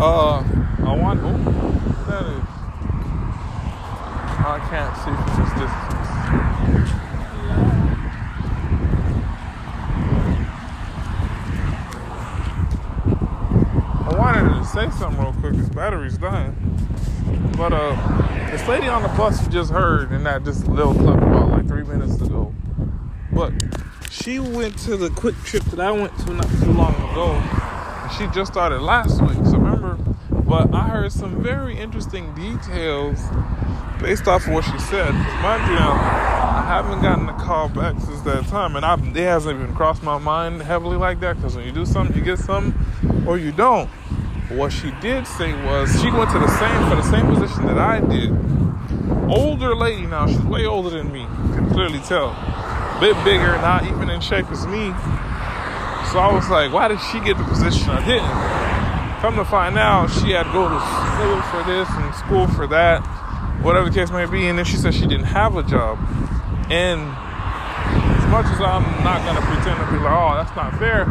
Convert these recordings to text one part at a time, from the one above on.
Uh, I want. Oh, that is? I can't see from this distance. I wanted to say something real quick. This battery's dying. But uh, this lady on the bus you just heard in that just little clip about like three minutes ago. But she went to the QuikTrip that I went to not too long ago. And she just started last week. But I heard some very interesting details based off of what she said. Mind you, I haven't gotten a call back since that time, and I, it hasn't even crossed my mind heavily like that. Because when you do something, you get something, or you don't. What she did say was she went to the same for the same position that I did. Older lady now, she's way older than me. Can clearly tell. Bit bigger, not even in shape as me. So I was like, why did she get the position I didn't? Come to find out, she had to go to school for this and school for that, whatever the case may be. And then she said she didn't have a job. And as much as I'm not gonna pretend to be like, oh, that's not fair,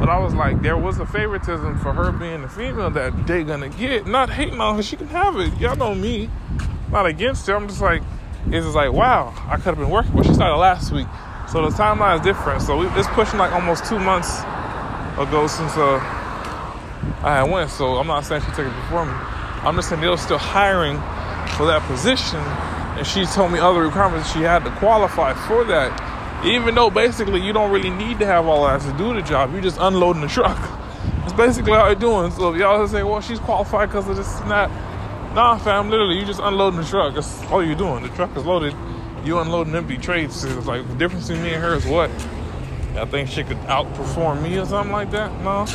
but I was like, there was a favoritism for her being a female that they gonna get. Not hating on her, she can have it. Y'all know me. Not against her. I'm just like, it's just like, wow, I could have been working, but she started last week. So the timeline is different. So we, it's pushing like almost two months ago since uh, I had went. So I'm not saying she took it before me. I'm just saying they were still hiring for that position. And she told me other requirements she had to qualify for that. Even though basically you don't really need to have all that to do the job. You're just unloading the truck. That's basically how you're doing. So y'all say, well, she's qualified because of this and that. Nah, fam, literally, you just unloading the truck. That's all you're doing. The truck is loaded. You unloading empty trays. It's like the difference between me and her is what? I think she could outperform me or something like that? No,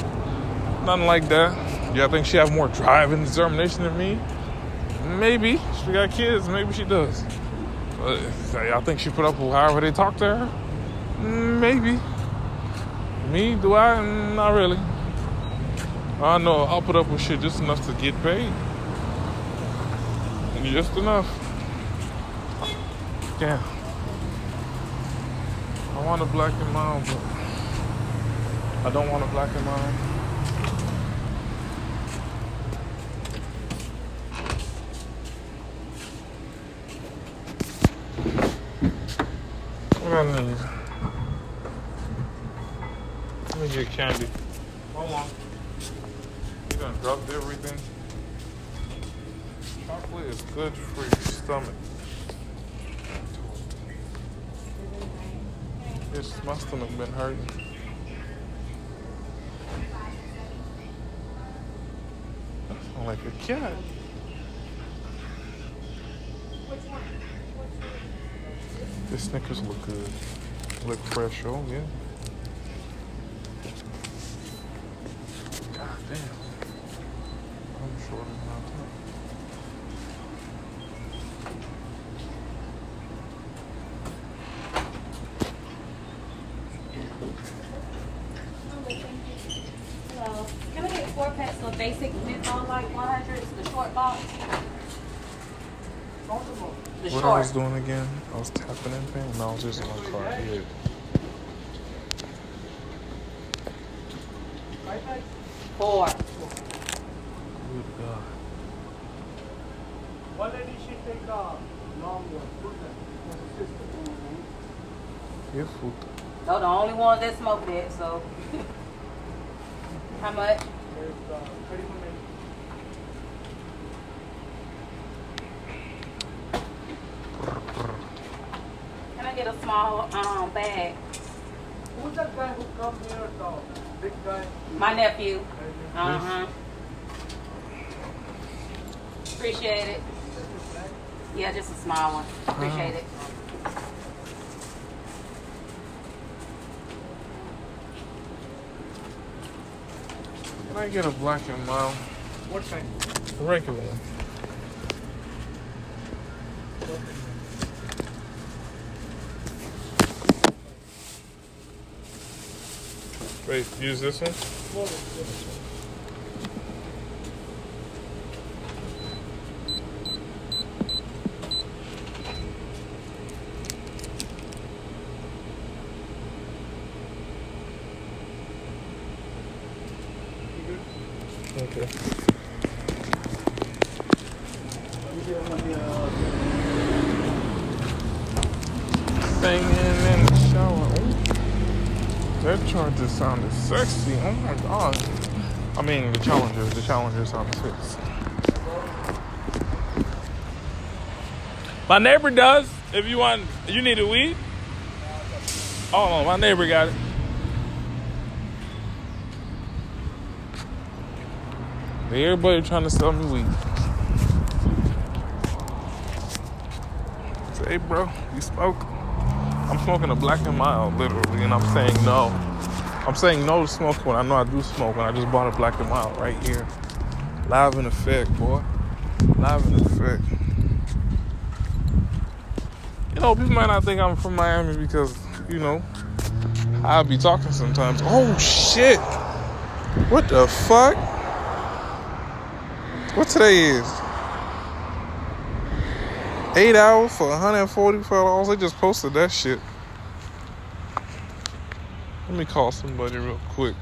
nothing like that. Yeah, I think she have more drive and determination than me. Maybe she got kids. Maybe she does. But I think she put up with however they talk to her. Maybe. Me, do I? Not really. I know I'll put up with shit just enough to get paid. And just enough. Yeah. I want a black and mild, but I don't want a black and I need? Let me get candy. Hold on. You done dropped everything? Chocolate is good for your stomach. Yes, my stomach been hurting. Sound like a cat. This Snickers look good. Look fresh, oh yeah. God damn. I'm short of my time. Hello. Can I get four packs of basic menthol light 100s, the short box? The What I was doing again, I was tapping in pain and I was just in my car. Yeah. Four. Good God. One lady should take a long one. Put that. That's a sister. You're food. They're the only ones that smoke that, so. How much? There's uh, 30 minutes. Can I get a small um bag? Who's that guy who come here, the big guy? My nephew. Uh huh. Appreciate it. Yeah, just a small one. Appreciate it. Can I get a black and mild? What kind? A regular one. Wait, use this one? Okay. share with me, uh, Singing in the shower. Ooh. That charger sounded sexy. Oh my god. I mean, the Challenger. The Challenger's Challenger sounded sexy. My neighbor does. If you want, you need a weed. Oh my neighbor got it. Everybody trying to sell me weed. Say, hey, bro, you smoke? I'm smoking a black and mild, literally, and I'm saying no. I'm saying no to smoke when I know I do smoke. When I just bought a black and mild right here, live in effect, boy, live in effect. You know, people might not think I'm from Miami because, you know, I'll be talking sometimes. Oh shit! What the fuck? What today is? Eight hours for $144. They just posted that shit. Let me call somebody real quick.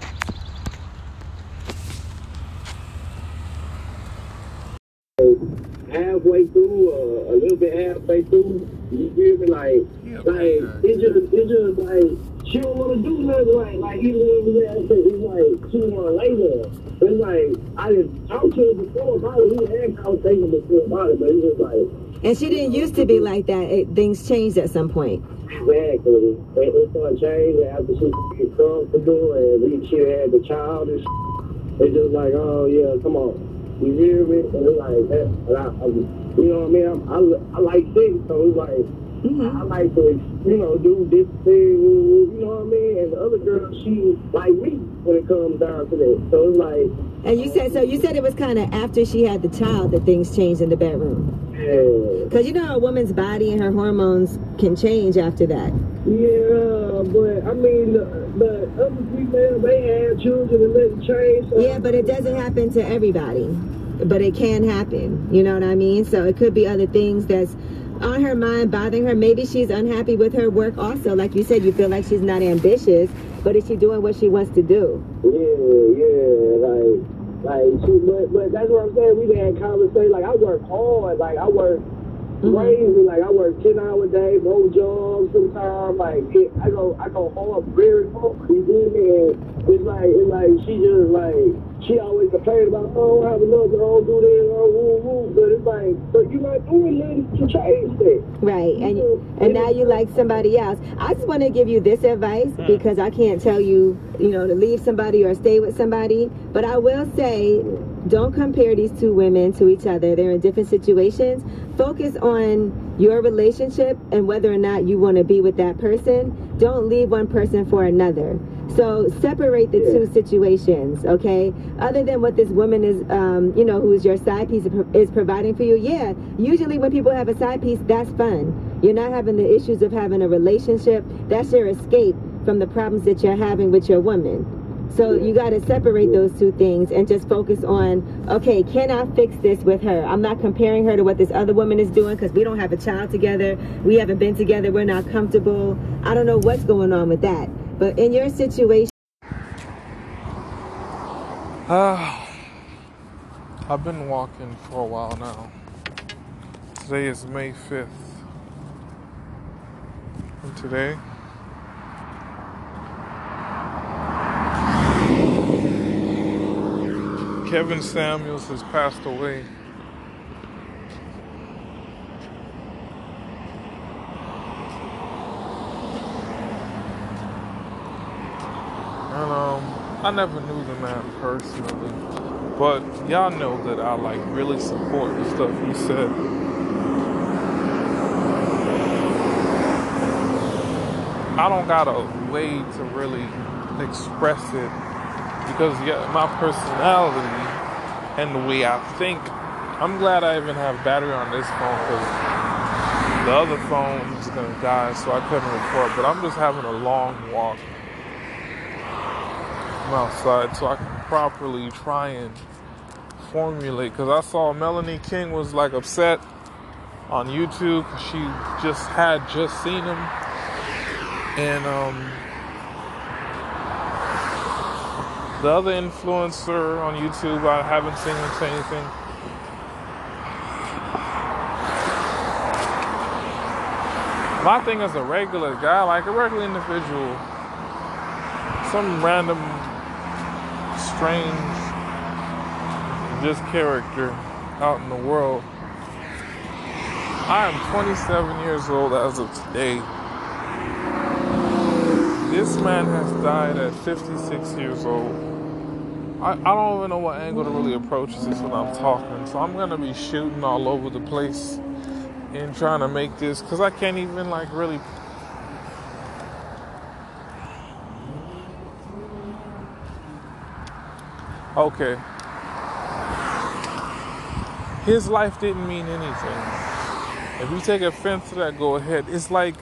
halfway through, or a little bit halfway through, you feel me? Like, Yeah, like it's just, it's just like she don't want to do nothing. Like, like even when we there, it's like she want there. It's like I didn't talk to her before about it. We had conversation before about it, but it's just like And she didn't used to be like that. It, things changed at some point. exactly. It, it started changing after she get comfortable and she had the child and. Shit. It's just like, oh yeah, come on. You hear me? And it's like that. And I, I, you know what I mean? I'm, I, I like things, so it's like Mm-hmm. I like to, you know, do this thing, you know what I mean? And the other girl, she like me when it comes down to that. So it's like, And you said so. You said it was kind of after she had the child that things changed in the bedroom. yeah, Because you know a woman's body and her hormones can change after that. yeah. But I mean, the, the other females, they had children and let it change. So Yeah, but it doesn't happen to everybody. But it can happen. You know what I mean? So it could be other things that's on her mind bothering her. Maybe she's unhappy with her work also. Like you said, you feel like she's not ambitious, but is she doing what she wants to do? Yeah, yeah, like, like, she, but, but that's what I'm saying. We had conversation. Like, I work hard. Like, I work Mm-hmm. crazy. Like, I work ten hour day, both jobs sometimes. Like, it, I go, I go hard, very hard. You feel me? And it's like, it's like she just like, she always complain about, oh, I have enough, I don't do this, oh, woo, woo. But it's like, but you not doing nothing to change that. Right, and and now you like somebody else. I just want to give you this advice hmm. because I can't tell you, you know, to leave somebody or stay with somebody. But I will say, don't compare these two women to each other. They're in different situations. Focus on your relationship and whether or not you want to be with that person. Don't leave one person for another. So separate the two situations, okay? Other than what this woman is, um, you know, who is your side piece is providing for you. Yeah, usually when people have a side piece, that's fun. You're not having the issues of having a relationship. That's your escape from the problems that you're having with your woman. So you got to separate those two things and just focus on, okay, can I fix this with her? I'm not comparing her to what this other woman is doing because we don't have a child together. We haven't been together. We're not comfortable. I don't know what's going on with that. But in your situation, Ah, I've been walking for a while now. Today is May 5th. And today, Kevin Samuels has passed away. And um, I never knew the man personally, but y'all know that I like really support the stuff he said. I don't got a way to really express it because yeah, my personality and the way I think. I'm glad I even have battery on this phone because the other phone is gonna die, so I couldn't record. But I'm just having a long walk. I'm outside so I can properly try and formulate because I saw Melanie King was like upset on YouTube. she just had just seen him and um The other influencer on YouTube, I haven't seen him say anything. My thing is a regular guy, like a regular individual, some random, strange, just character out in the world. I am 27 years old as of today. This man has died at 56 years old. I, I don't even know what angle to really approach this when I'm talking, so I'm gonna be shooting all over the place and trying to make this because I can't even like really okay. His life didn't mean anything. If you take offense to that go ahead. It's like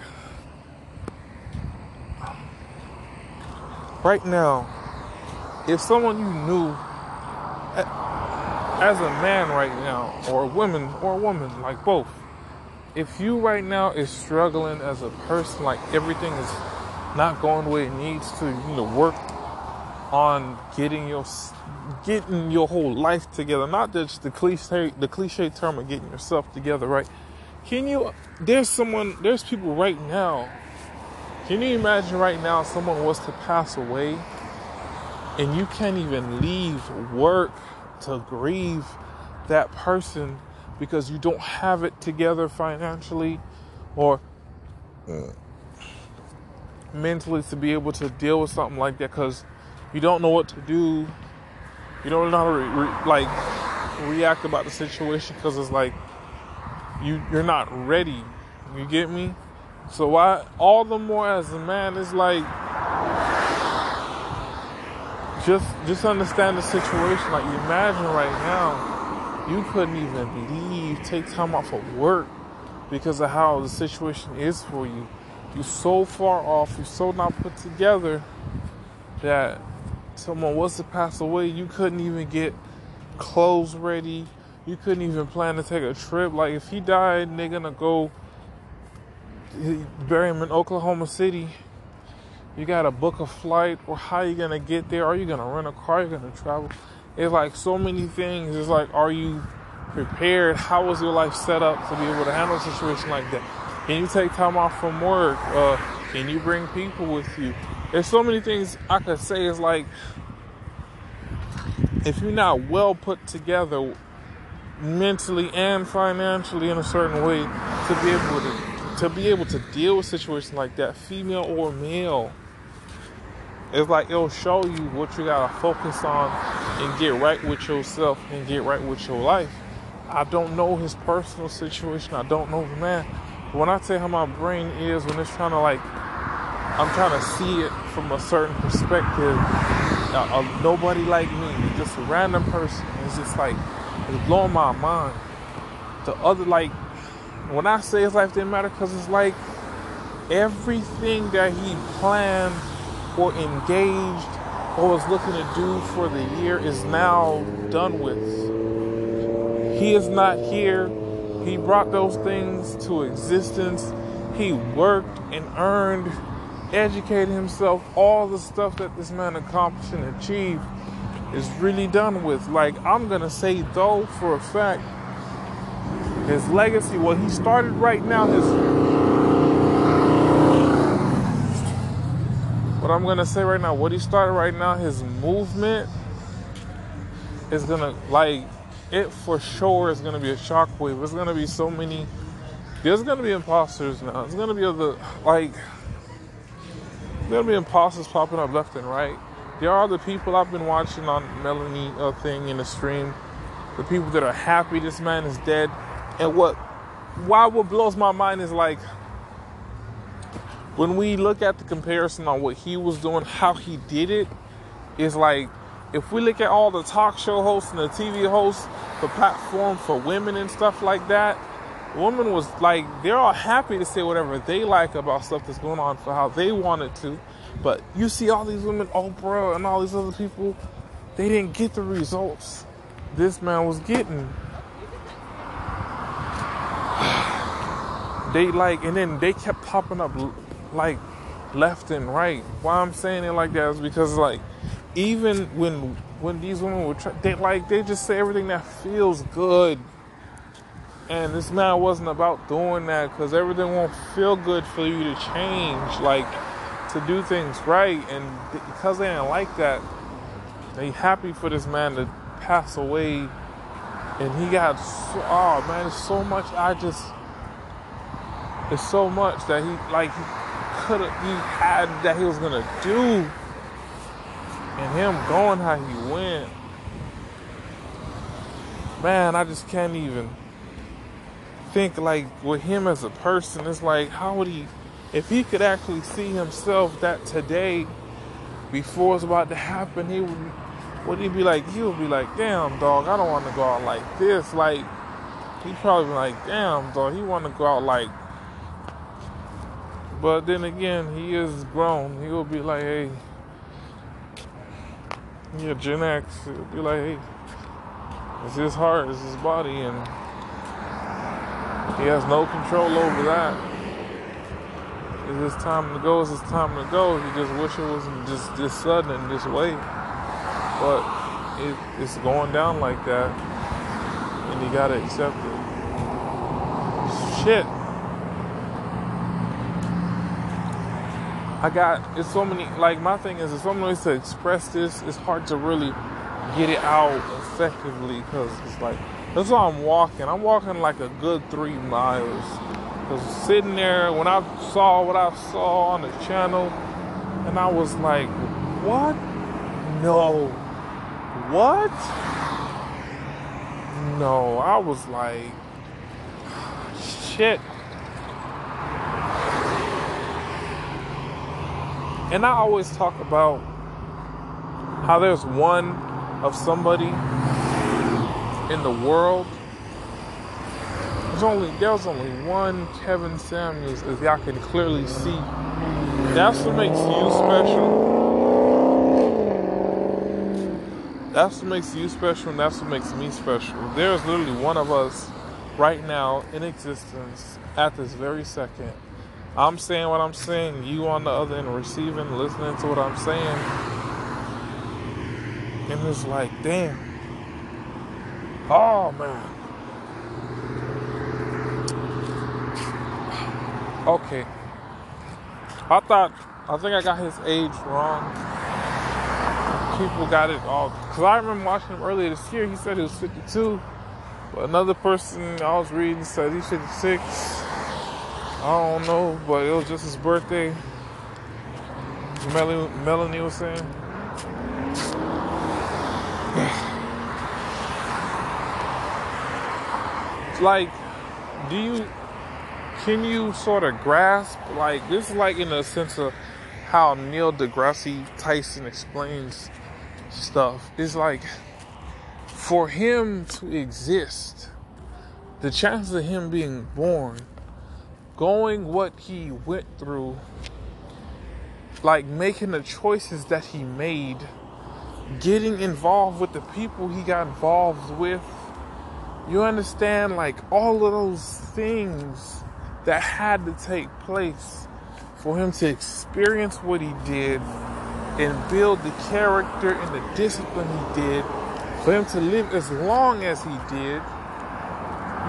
right now if someone you knew as a man right now or a woman or a woman like both if you right now is struggling as a person, like everything is not going the way it needs to, you know, work on getting your getting your whole life together, not just the cliche the cliche term of getting yourself together, right? Can you there's someone there's people right now. Can you imagine right now someone was to pass away and you can't even leave work to grieve that person because you don't have it together financially or mentally to be able to deal with something like that because you don't know what to do. You don't know how to re- re- like react about the situation because it's like you you're not ready. You get me? So why all the more as a man is like just just understand the situation. Like imagine right now you couldn't even leave, take time off of work because of how the situation is for you. You're so far off, you're so not put together that someone was to pass away, you couldn't even get clothes ready. You couldn't even plan to take a trip. Like if he died, they're gonna go bury him in Oklahoma City. You gotta book a flight, or how you gonna get there? Are you gonna rent a car? Are you gonna travel? It's like so many things. It's like, are you prepared? How was your life set up to be able to handle a situation like that? Can you take time off from work? Uh, can you bring people with you? There's so many things I could say. It's like if you're not well put together mentally and financially in a certain way to be able to to be able to deal with situations like that, female or male it's like it'll show you what you gotta focus on and get right with yourself and get right with your life. I don't know his personal situation. I don't know the man. When I tell how my brain is when it's trying to like, I'm trying to see it from a certain perspective. Uh, nobody like me, just a random person. It's just like it's blowing my mind. The other like, when I say his life didn't matter, because it's like everything that he planned or engaged or was looking to do for the year is now done with. He is not here. He brought those things to existence. He worked and earned, educated himself. All the stuff that this man accomplished and achieved is really done with. Like, I'm going to say, though, for a fact, his legacy, what he started right now, his what I'm gonna say right now, what he started right now, his movement is gonna like it for sure is gonna be a shockwave. There's gonna be so many. There's gonna be imposters now. There's gonna be other like. Gonna be imposters popping up left and right. There are the people I've been watching on Melanie uh, thing in the stream. The people that are happy this man is dead, and what why what blows my mind is like when we look at the comparison on what he was doing, how he did it, is like if we look at all the talk show hosts and the TV hosts, the platform for women and stuff like that, women was like they're all happy to say whatever they like about stuff that's going on for how they wanted to. But you see all these women, Oprah and all these other people, they didn't get the results this man was getting. They like, and then they kept popping up like left and right. Why I'm saying it like that is because like even when when these women were they like they just say everything that feels good. And this man wasn't about doing that because everything won't feel good for you to change, like to do things right. And because they didn't like that, they happy for this man to pass away. And he got, so, oh man, so much. I just, it's so much that he, like, he could have, he had that he was gonna do. And him going how he went, man, I just can't even think like with him as a person, it's like how would he if he could actually see himself that today before it's about to happen, he would would he be like he would be like, damn dog, I don't want to go out like this. Like he'd probably like, damn dog, he wanna go out like but then again, he is grown. He will be like, hey, yeah, Gen X. He'll be like, hey, it's his heart, it's his body, and he has no control over that. It's his time to go, it's his time to go. He just wish it wasn't just this sudden and this way. But it, it's going down like that. And you gotta accept it. Shit. I got it's so many like my thing is there's so many ways to express this. It's hard to really get it out effectively because it's like that's why I'm walking. I'm walking like a good three miles. Cause sitting there when I saw what I saw on the channel, and I was like, what? No. What? No. I was like, shit. And I always talk about how there's one of somebody in the world. There's only there's only one Kevin Samuels, as y'all can clearly see. That's what makes you special. That's what makes you special, and that's what makes me special. There's literally one of us right now in existence at this very second. I'm saying what I'm saying, you on the other end receiving, listening to what I'm saying. And it's like, damn. Oh man. Okay. I thought I think I got his age wrong. People got it all because I remember watching him earlier this year. He said he was 52, but another person I was reading said he's 56. I don't know, but it was just his birthday. Melanie, Melanie was saying. like do you can you sort of grasp like this is like in a sense of how Neil deGrasse Tyson explains stuff it's like for him to exist the chances of him being born going what he went through like making the choices that he made getting involved with the people he got involved with you understand, like, all of those things that had to take place for him to experience what he did and build the character and the discipline he did, for him to live as long as he did.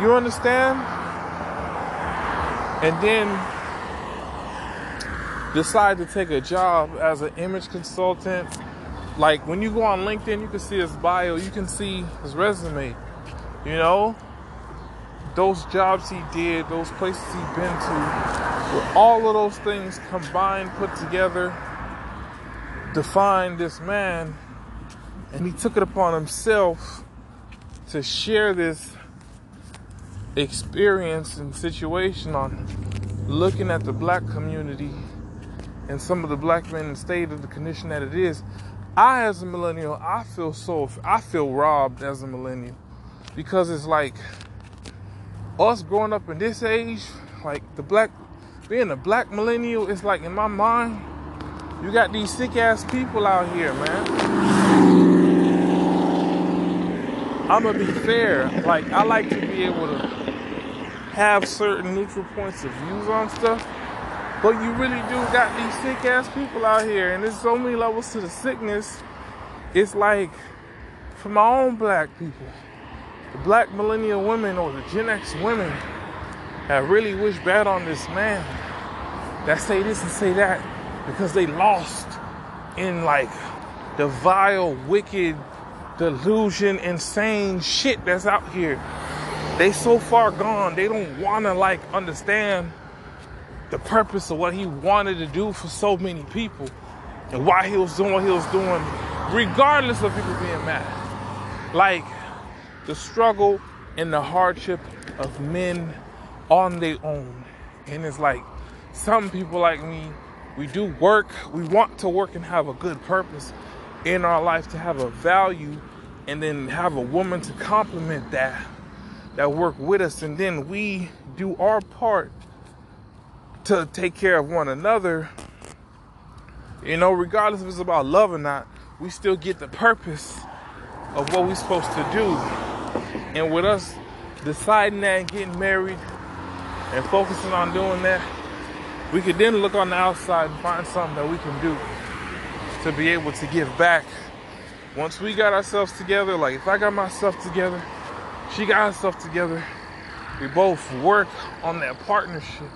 You understand? And then decide to take a job as an image consultant. Like when you go on LinkedIn, you can see his bio, you can see his resume you know, those jobs he did, those places he been to, with all of those things combined, put together, defined this man, and he took it upon himself to share this experience and situation on looking at the black community and some of the black men in the state of the condition that it is. I, as a millennial, I feel so, I feel robbed as a millennial because it's like us growing up in this age, like the black, being a black millennial, it's like in my mind, you got these sick ass people out here, man. I'm gonna be fair. Like I like to be able to have certain neutral points of views on stuff, but you really do got these sick ass people out here, and there's so many levels to the sickness. It's like for my own black people the black millennial women or the Gen X women have really wished bad on this man that say this and say that because they lost in like the vile, wicked, delusion, insane shit that's out here. They so far gone, they don't wanna like understand the purpose of what he wanted to do for so many people and why he was doing what he was doing, regardless of people being mad. Like the struggle and the hardship of men on their own. And it's like some people like me, we do work, we want to work and have a good purpose in our life to have a value and then have a woman to complement that that work with us and then we do our part to take care of one another you know regardless if it's about love or not we still get the purpose of what we're supposed to do and with us deciding that and getting married and focusing on doing that we could then look on the outside and find something that we can do to be able to give back. Once we got ourselves together, like if I got myself together, she got herself together, we both work on that partnership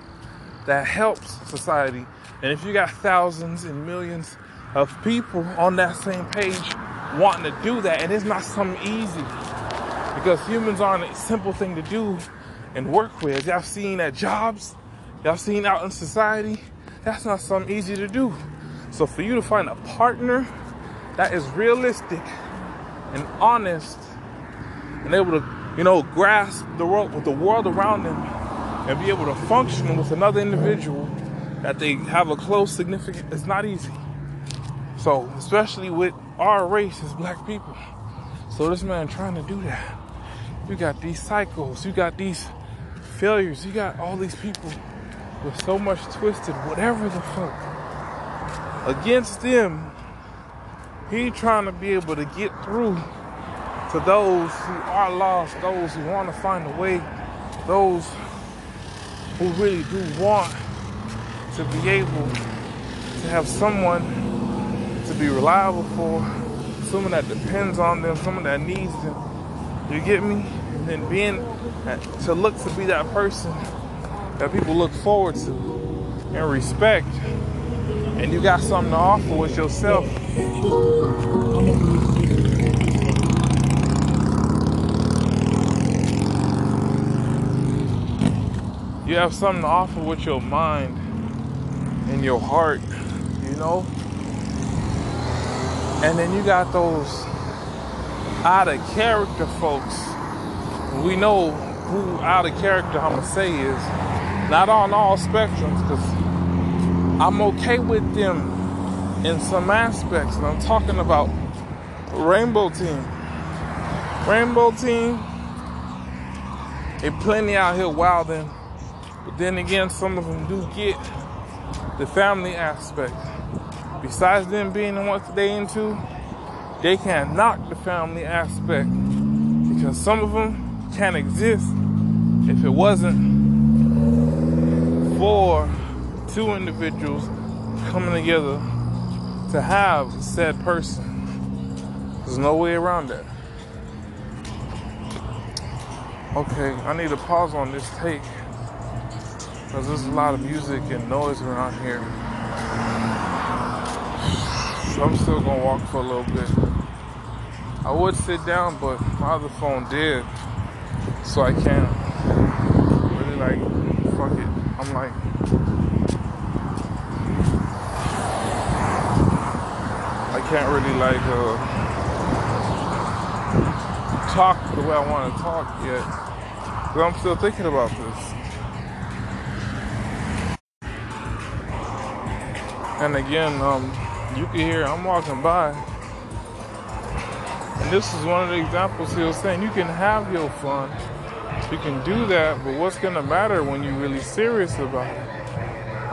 that helps society. And if you got thousands and millions of people on that same page wanting to do that, and it's not something easy because humans aren't a simple thing to do and work with. Y'all seen at jobs, y'all seen out in society, that's not something easy to do. So for you to find a partner that is realistic and honest and able to, you know, grasp the world with the world around them and be able to function with another individual that they have a close significant it's not easy. So especially with our race as black people. So this man trying to do that. You got these cycles, you got these failures, you got all these people with so much twisted, whatever the fuck against them, he trying to be able to get through to those who are lost, those who want to find a way, those who really do want to be able to have someone to be reliable for, someone that depends on them, someone that needs them. You get me? And then being to look to be that person that people look forward to and respect and you got something to offer with yourself. You have something to offer with your mind and your heart, you know? And then you got those out of character folks. We know who out of character I'm gonna say is. Not on all spectrums, because I'm okay with them in some aspects. And I'm talking about Rainbow Team. Rainbow Team, they plenty out here wilding. But then again, some of them do get the family aspect. Besides them being the ones they into, they can't knock the family aspect because some of them can't exist if it wasn't for two individuals coming together to have said person. There's no way around that. Okay, I need to pause on this take because there's a lot of music and noise around here. So I'm still gonna walk for a little bit. I would sit down, but my other phone did, so I can't really like fuck it. I'm like I can't really like uh, talk the way I want to talk yet. But I'm still thinking about this. And again, um, you can hear I'm walking by. And this is one of the examples he was saying you can have your fun. You can do that, but what's gonna matter when you're really serious about it?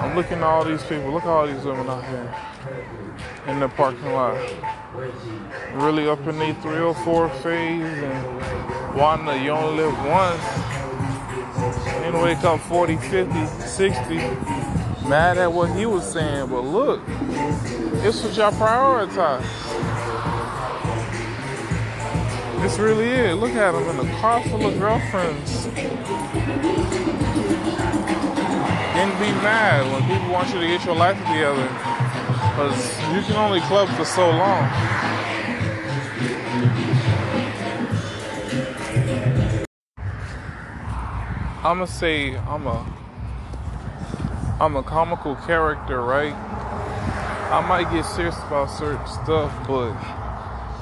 I'm looking at all these people, look at all these women out here in the parking lot. Really up in the 304 phase and wanting to, you only live once. Wake up 40, 50, 60, mad at what he was saying. But look, this what y'all prioritize. This really is. Look at him in a car full of girlfriends. Then be mad when people want you to get your life together. Because you can only club for so long. I'ma say I'm a I'm a comical character, right? I might get serious about certain stuff, but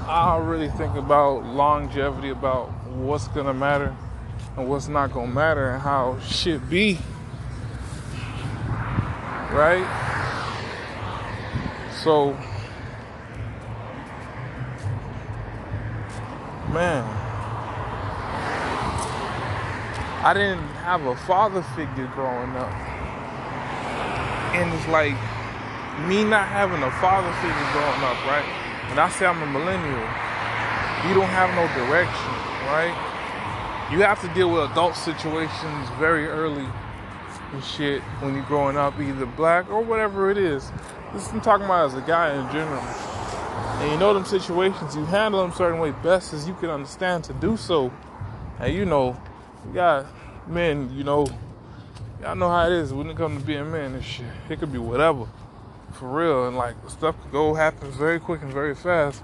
I really think about longevity, about what's gonna matter and what's not gonna matter, and how shit be. Right? So, man, I didn't have a father figure growing up. And it's like me not having a father figure growing up, right? And I say I'm a millennial, you don't have no direction, right? You have to deal with adult situations very early and shit when you're growing up, either black or whatever it is. This is I'm talking about as a guy in general. And you know them situations, you handle them certain way best as you can understand to do so. And you know, you got men, you know, y'all know how it is when it comes to being men and shit. It could be whatever. For real. And like stuff could go happen very quick and very fast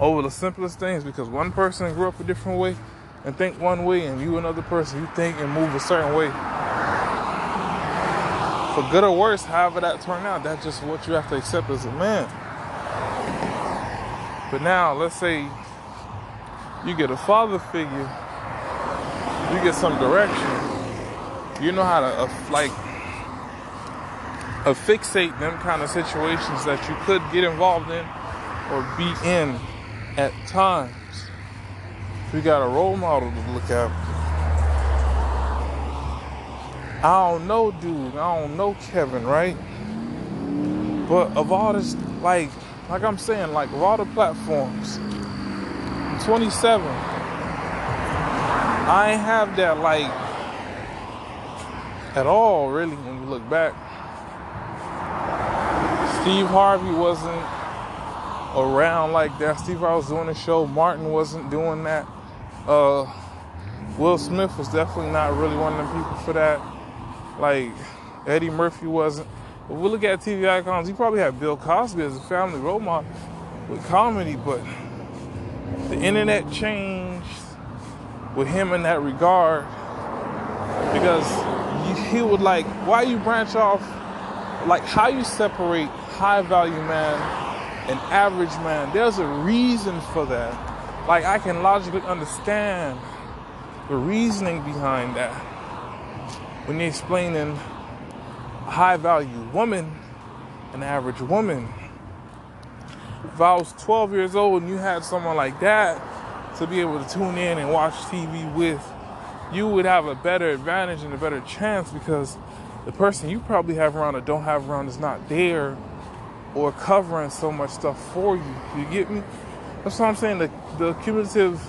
over the simplest things because one person grew up a different way and think one way and you another person, you think and move a certain way. For good or worse, however that turned out, that's just what you have to accept as a man. But now, let's say you get a father figure, you get some direction, you know how to uh, like affixate them kind of situations that you could get involved in or be in at times. We got a role model to look at. I don't know, dude. I don't know Kevin, right? But of all this, like, like I'm saying, like of all the platforms, I'm 27. I have that like at all, really, when you look back. Steve Harvey wasn't around like that. Steve Harvey was doing the show. Martin wasn't doing that. Uh, Will Smith was definitely not really one of them people for that. Like Eddie Murphy wasn't. But we look at TV icons. You probably had Bill Cosby as a family role model with comedy, but the internet changed with him in that regard because he would like why you branch off like how you separate high value man and average man there's a reason for that. Like i can logically understand the reasoning behind that when you're explaining a high value woman an average woman. If i was 12 years old and you had someone like that to be able to tune in and watch tv with you would have a better advantage and a better chance because the person you probably have around or don't have around is not there or covering so much stuff for you. You get me? That's what I'm saying. The, the cumulative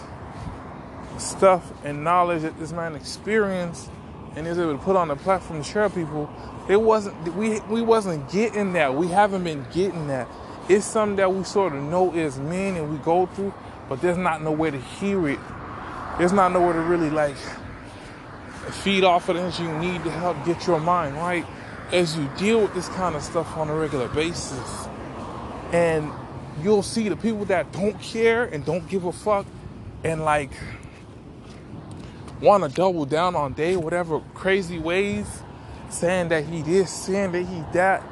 stuff and knowledge that this man experienced and is able to put on the platform to share people, it wasn't we we wasn't getting that. We haven't been getting that. It's something that we sort of know is men and we go through, but there's not nowhere to hear it. There's not nowhere to really like feed off of energy you need to help get your mind right as you deal with this kind of stuff on a regular basis. And you'll see the people that don't care and don't give a fuck and like want to double down on day whatever crazy ways, saying that he this, saying that he that.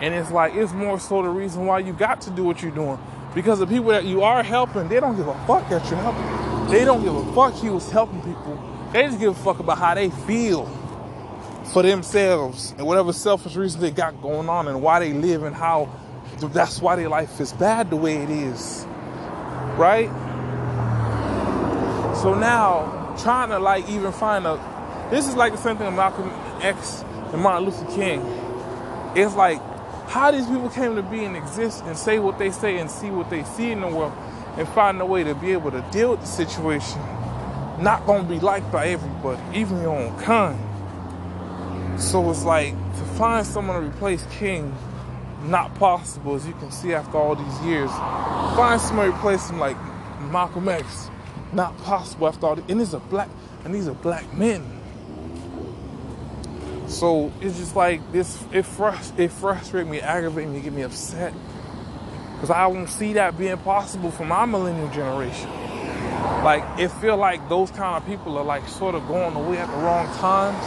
And it's like it's more so the reason why you got to do what you're doing. Because the people that you are helping, they don't give a fuck that you're helping. They don't give a fuck you was helping people they just give a fuck about how they feel for themselves and whatever selfish reason they got going on and why they live and how that's why their life is bad the way it is. Right? So now, trying to like even find a this is like the same thing with Malcolm X and Martin Luther King. It's like how these people came to be and exist and say what they say and see what they see in the world and find a way to be able to deal with the situation not gonna be liked by everybody, even your own kind. So it's like to find someone to replace King, not possible as you can see after all these years. Find someone to replace him like Malcolm X, not possible after all. And these are black, and these are black men. So it's just like this. It frust it frustrates me, aggravates me, get me upset because I won't see that being possible for my millennial generation. Like it feel like those kind of people are like sort of going away at the wrong times.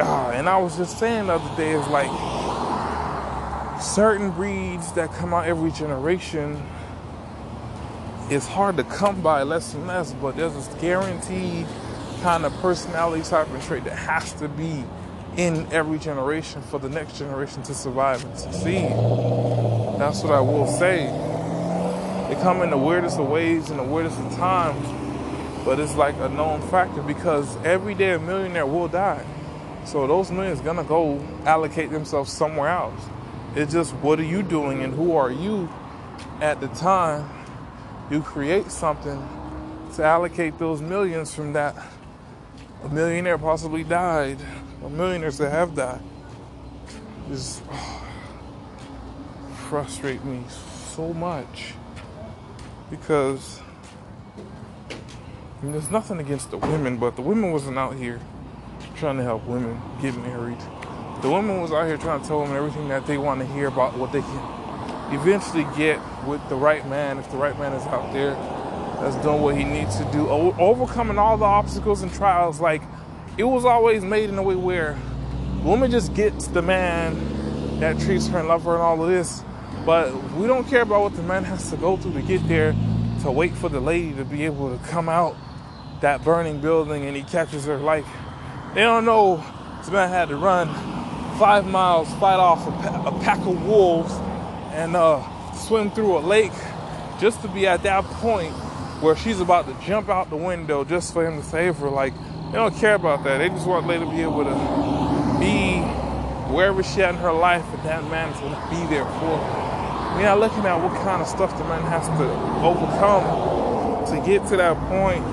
Uh, and I was just saying the other day, it's like certain breeds that come out every generation it's hard to come by less and less, but there's a guaranteed kind of personality type and trait that has to be in every generation for the next generation to survive and succeed. That's what I will say. They come in the weirdest of ways and the weirdest of times, but it's like a known factor because every day a millionaire will die. So those millions gonna go allocate themselves somewhere else. It's just what are you doing and who are you at the time you create something to allocate those millions from that a millionaire possibly died, or millionaires that have died. Just oh, frustrate me so much because there's nothing against the women, but the women wasn't out here trying to help women get married. The women was out here trying to tell them everything that they want to hear about what they can eventually get with the right man if the right man is out there that's doing what he needs to do overcoming all the obstacles and trials like it was always made in a way where woman just gets the man that treats her and loves her and all of this but we don't care about what the man has to go through to get there to wait for the lady to be able to come out that burning building and he catches her like they don't know this man had to run five miles fight off a, pa- a pack of wolves and uh, swim through a lake just to be at that point where she's about to jump out the window just for him to save her. Like, they don't care about that. They just want Layla to be able to wherever she at in her life, and that man is going to be there for her. We are not looking at what kind of stuff the man has to overcome to get to that point,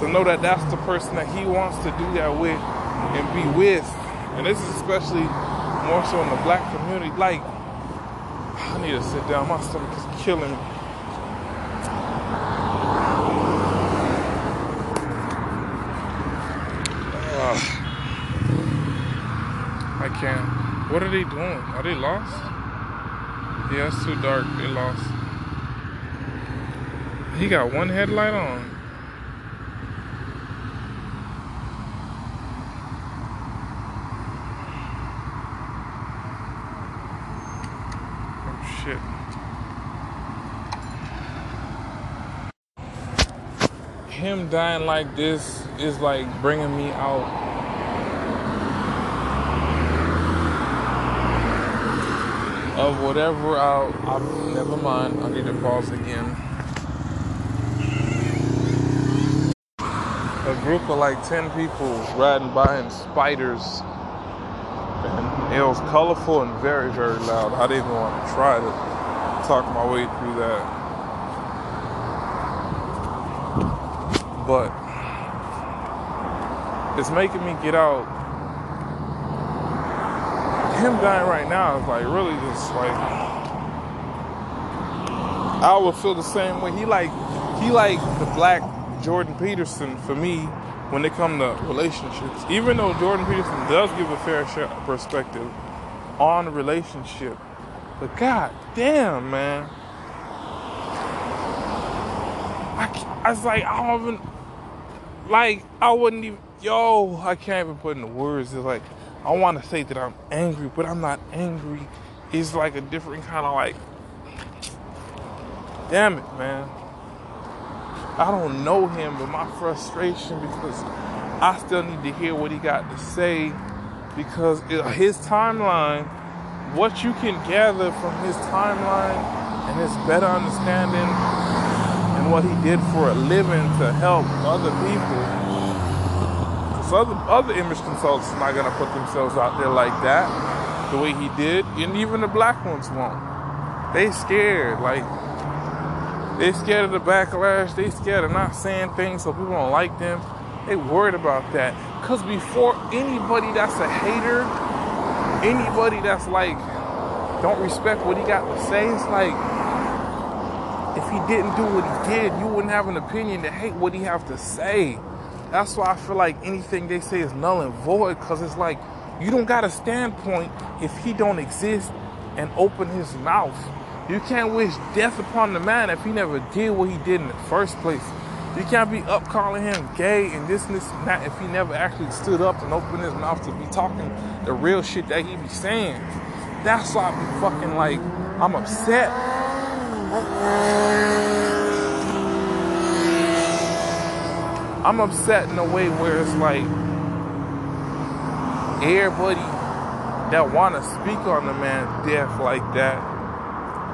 to know that that's the person that he wants to do that with and be with. And this is especially more so in the black community. Like, I need to sit down. My stomach is killing me. Ugh. I can't. What are they doing? Are they lost? Yeah, it's too dark. They lost. He got one headlight on. Oh shit. Him dying like this is like bringing me out of whatever I'll, I'll never mind. I need to pause again. A group of like 10 people riding by in Spyders. And it was colorful and very, very loud. I didn't even want to try to talk my way through that. But it's making me get out him dying right now is like really just like I would feel the same way. He like he like the black Jordan Peterson for me when it come to relationships. Even though Jordan Peterson does give a fair share perspective on relationship, but god damn man, I, I was like I don't even like I wouldn't even yo I can't even put in the words. It's like I want to say that I'm angry, but I'm not angry. It's like a different kind of like, damn it, man. I don't know him, but my frustration because I still need to hear what he got to say because his timeline, what you can gather from his timeline and his better understanding and what he did for a living to help other people so other, other image consultants not gonna put themselves out there like that, the way he did, and even the black ones won't. They scared, like they scared of the backlash. They scared of not saying things so people don't like them. They worried about that. Cause before anybody that's a hater, anybody that's like don't respect what he got to say, it's like if he didn't do what he did, you wouldn't have an opinion to hate what he have to say. That's why I feel like anything they say is null and void, because it's like you don't got a standpoint if he don't exist and open his mouth. You can't wish death upon the man if he never did what he did in the first place. You can't be up calling him gay and this and this and that if he never actually stood up and opened his mouth to be talking the real shit that he be saying. That's why I be fucking like, I'm upset. I'm upset in a way where it's like everybody that wanna speak on the man's death like that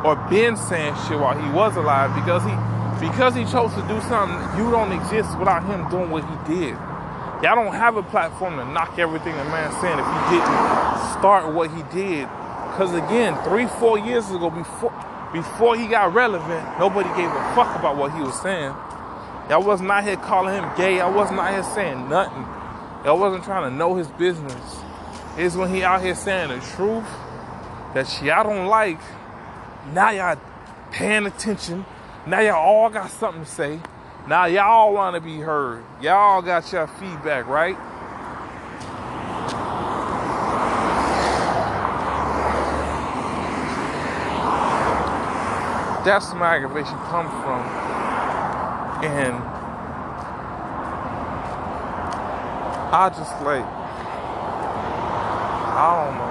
or been saying shit while he was alive because he because he chose to do something, you don't exist without him doing what he did. Y'all don't have a platform to knock everything the man's saying if he didn't start what he did. Because again, three, four years ago, before before he got relevant, nobody gave a fuck about what he was saying. Y'all wasn't out here calling him gay. I wasn't out here saying nothing. Y'all wasn't trying to know his business. It's when he out here saying the truth that y'all don't like. Now y'all paying attention. Now y'all all got something to say. Now y'all want to be heard. Y'all got your feedback, right? That's where my aggravation comes from. And I just like, I don't.